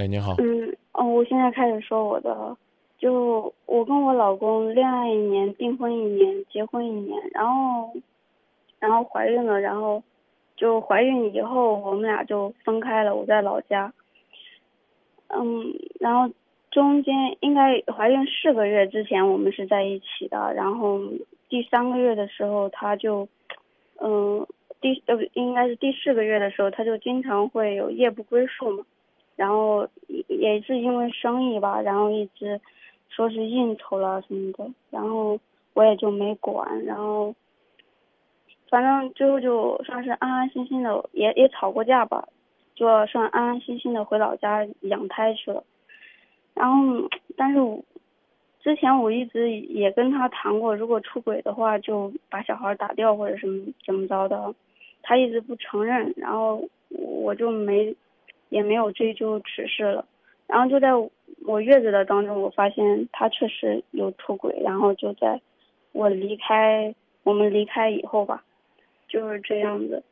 哎，你好。嗯，哦，我现在开始说我的，就我跟我老公恋爱一年，订婚一年，结婚一年，然后，然后怀孕了，然后，就怀孕以后我们俩就分开了，我在老家。嗯，然后中间应该怀孕四个月之前我们是在一起的，然后第三个月的时候他就，嗯，第呃不应该是第四个月的时候他就经常会有夜不归宿嘛。然后也是因为生意吧，然后一直说是应酬了什么的，然后我也就没管，然后反正最后就算是安安心心的，也也吵过架吧，就算安安心心的回老家养胎去了。然后，但是我之前我一直也跟他谈过，如果出轨的话，就把小孩打掉或者什么怎么着的，他一直不承认，然后我就没。也没有追究此事了，然后就在我月子的当中，我发现他确实有出轨，然后就在我离开我们离开以后吧，就是这样子。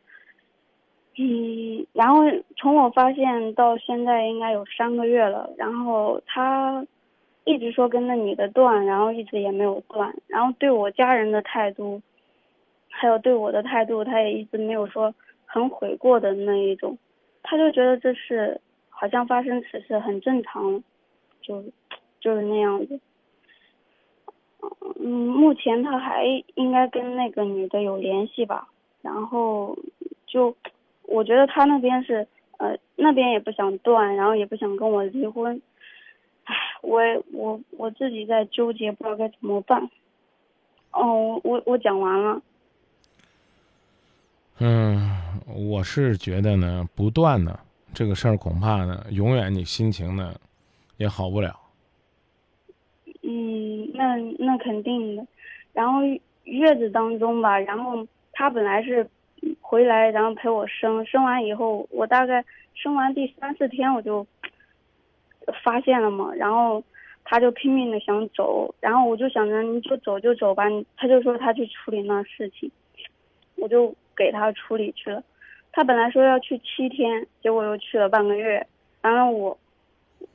嗯，然后从我发现到现在应该有三个月了，然后他一直说跟那女的断，然后一直也没有断，然后对我家人的态度，还有对我的态度，他也一直没有说很悔过的那一种。他就觉得这是好像发生此事很正常，就就是那样子。嗯，目前他还应该跟那个女的有联系吧。然后就我觉得他那边是呃那边也不想断，然后也不想跟我离婚。唉，我我我自己在纠结，不知道该怎么办。哦，我我讲完了。嗯，我是觉得呢，不断呢，这个事儿恐怕呢，永远你心情呢，也好不了。嗯，那那肯定的。然后月子当中吧，然后他本来是回来，然后陪我生，生完以后，我大概生完第三四天我就发现了嘛，然后他就拼命的想走，然后我就想着你就走就走吧，他就说他去处理那事情，我就。给他处理去了，他本来说要去七天，结果又去了半个月，然后我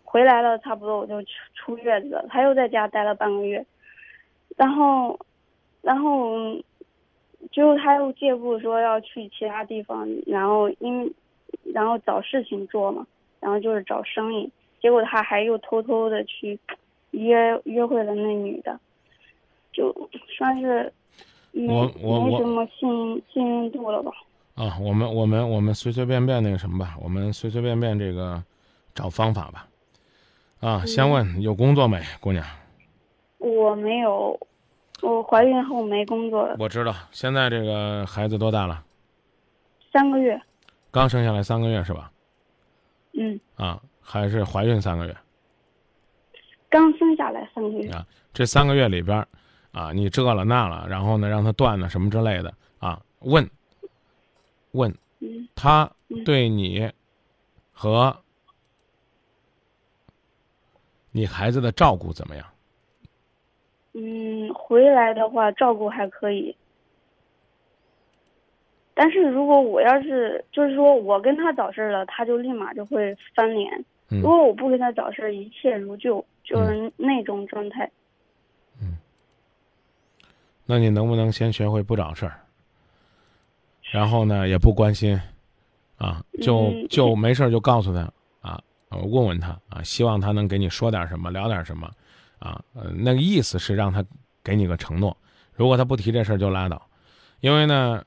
回来了，差不多我就出出月子了，他又在家待了半个月，然后，然后，最后他又借故说要去其他地方，然后因，然后找事情做嘛，然后就是找生意，结果他还又偷偷的去约约会了那女的，就算是。我我我没什么信信任度了吧？啊，我们我们我们随随便便那个什么吧，我们随随便便这个找方法吧。啊，先问有工作没，姑娘？我没有，我怀孕后没工作了。我知道，现在这个孩子多大了？三个月。刚生下来三个月是吧？嗯。啊，还是怀孕三个月？刚生下来三个月。啊，这三个月里边。啊，你这了那了，然后呢，让他断了什么之类的啊？问，问，他对你和你孩子的照顾怎么样？嗯，回来的话照顾还可以，但是如果我要是就是说我跟他找事儿了，他就立马就会翻脸；如果我不跟他找事儿，一切如旧，就是那种状态。那你能不能先学会不找事儿，然后呢也不关心，啊，就就没事儿就告诉他啊，问问他啊，希望他能给你说点什么，聊点什么，啊，那个意思是让他给你个承诺。如果他不提这事儿就拉倒，因为呢，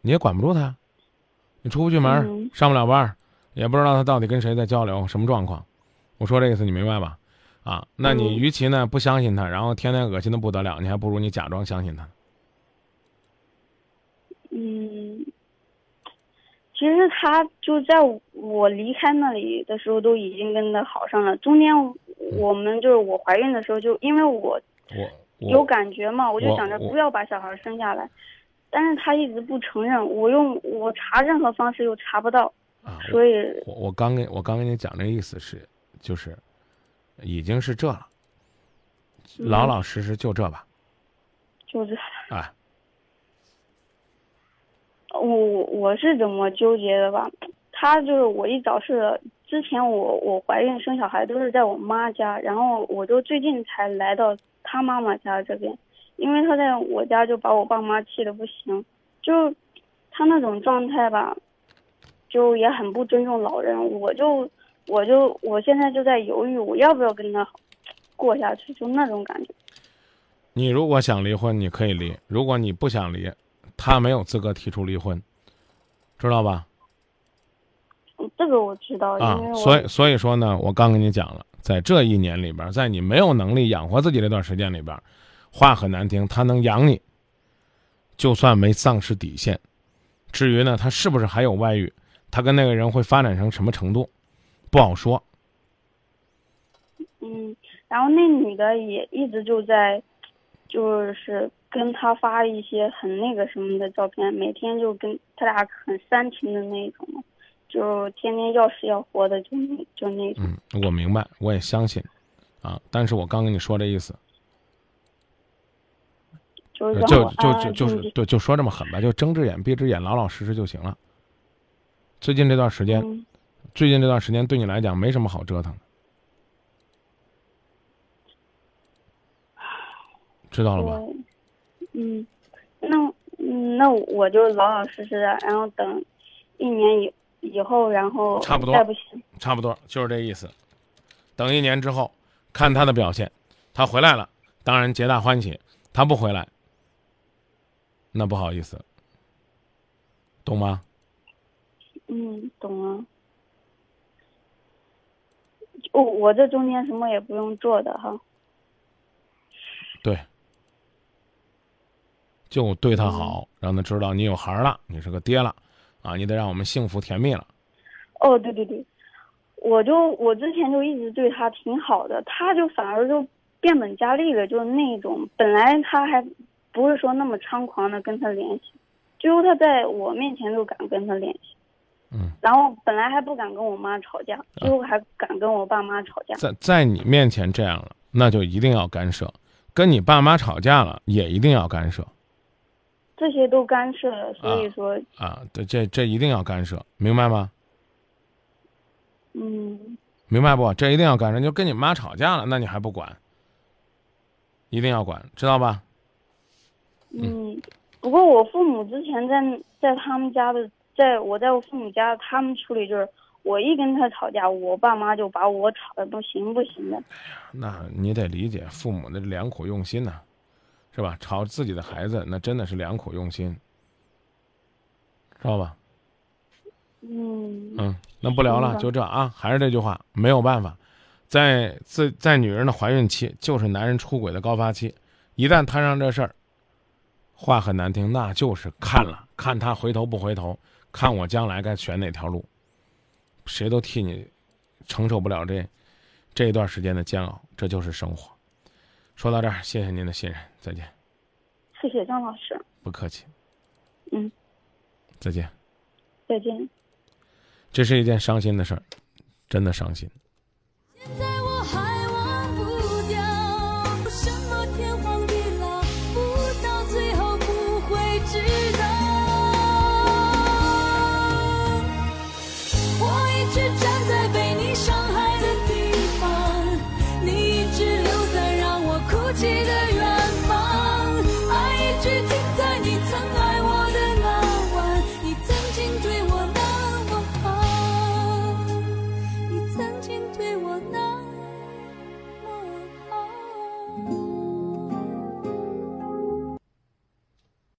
你也管不住他，你出不去门，上不了班，也不知道他到底跟谁在交流，什么状况。我说这意思你明白吧？啊，那你与其呢不相信他，然后天天恶心的不得了，你还不如你假装相信他。嗯，其实他就在我离开那里的时候都已经跟他好上了。中间我们就是我怀孕的时候，就因为我我有感觉嘛，我就想着不要把小孩生下来，但是他一直不承认。我用我查任何方式又查不到，所以，我我刚跟我刚跟你讲这意思是，就是。已经是这了，老老实实就这吧，就这。哎，我我我是怎么纠结的吧？他就是我一早是之前我我怀孕生小孩都是在我妈家，然后我就最近才来到他妈妈家这边，因为他在我家就把我爸妈气的不行，就他那种状态吧，就也很不尊重老人，我就我就我现在就在犹豫，我要不要跟他过下去，就那种感觉。你如果想离婚，你可以离；如果你不想离，他没有资格提出离婚，知道吧？嗯这个我知道，啊所以所以说呢，我刚跟你讲了，在这一年里边，在你没有能力养活自己这段时间里边，话很难听，他能养你，就算没丧失底线。至于呢，他是不是还有外遇，他跟那个人会发展成什么程度，不好说。嗯，然后那女的也一直就在，就是跟他发一些很那个什么的照片，每天就跟他俩很煽情的那种，就天天要死要活的，就那就那种。嗯，我明白，我也相信，啊，但是我刚跟你说这意思，就是就就就是对，就说这么狠吧，就睁只眼闭只眼，老老实实就行了。最近这段时间，嗯最近这段时间对你来讲没什么好折腾的，知道了吧？嗯，那嗯那我就老老实实的，然后等一年以以后，然后差不多再不行，差不多就是这意思。等一年之后，看他的表现，他回来了，当然皆大欢喜；他不回来，那不好意思，懂吗？嗯，懂了。我我这中间什么也不用做的哈。对，就对他好，让他知道你有孩儿了，你是个爹了，啊，你得让我们幸福甜蜜了。哦，对对对，我就我之前就一直对他挺好的，他就反而就变本加厉的，就是那种本来他还不是说那么猖狂的跟他联系，最后他在我面前都敢跟他联系，嗯，然后本来还不敢跟我妈吵架，最后还敢跟我爸妈吵架。在在你面前这样了，那就一定要干涉；跟你爸妈吵架了，也一定要干涉这些都干涉了，所以说，啊！对，这这一定要干涉，明白吗？嗯，明白不？这一定要干涉，就跟你妈吵架了，那你还不管？一定要管，知道吧？嗯，不过我父母之前在在他们家的，在我在我父母家，他们处理就是我一跟他吵架，我爸妈就把我吵得不行不行的。那你得理解父母的良苦用心呐、是吧？吵自己的孩子，那真的是良苦用心，知道吧？嗯嗯，那不聊了，就这啊，还是这句话，没有办法，在在在女人的怀孕期，就是男人出轨的高发期，一旦摊上这事儿，话很难听，那就是看了看他回头不回头，看我将来该选哪条路，谁都替你承受不了这这一段时间的煎熬，这就是生活。说到这儿，谢谢您的信任，再见，谢谢张老师，不客气，嗯，再见。再见。这是一件伤心的事儿，真的伤心。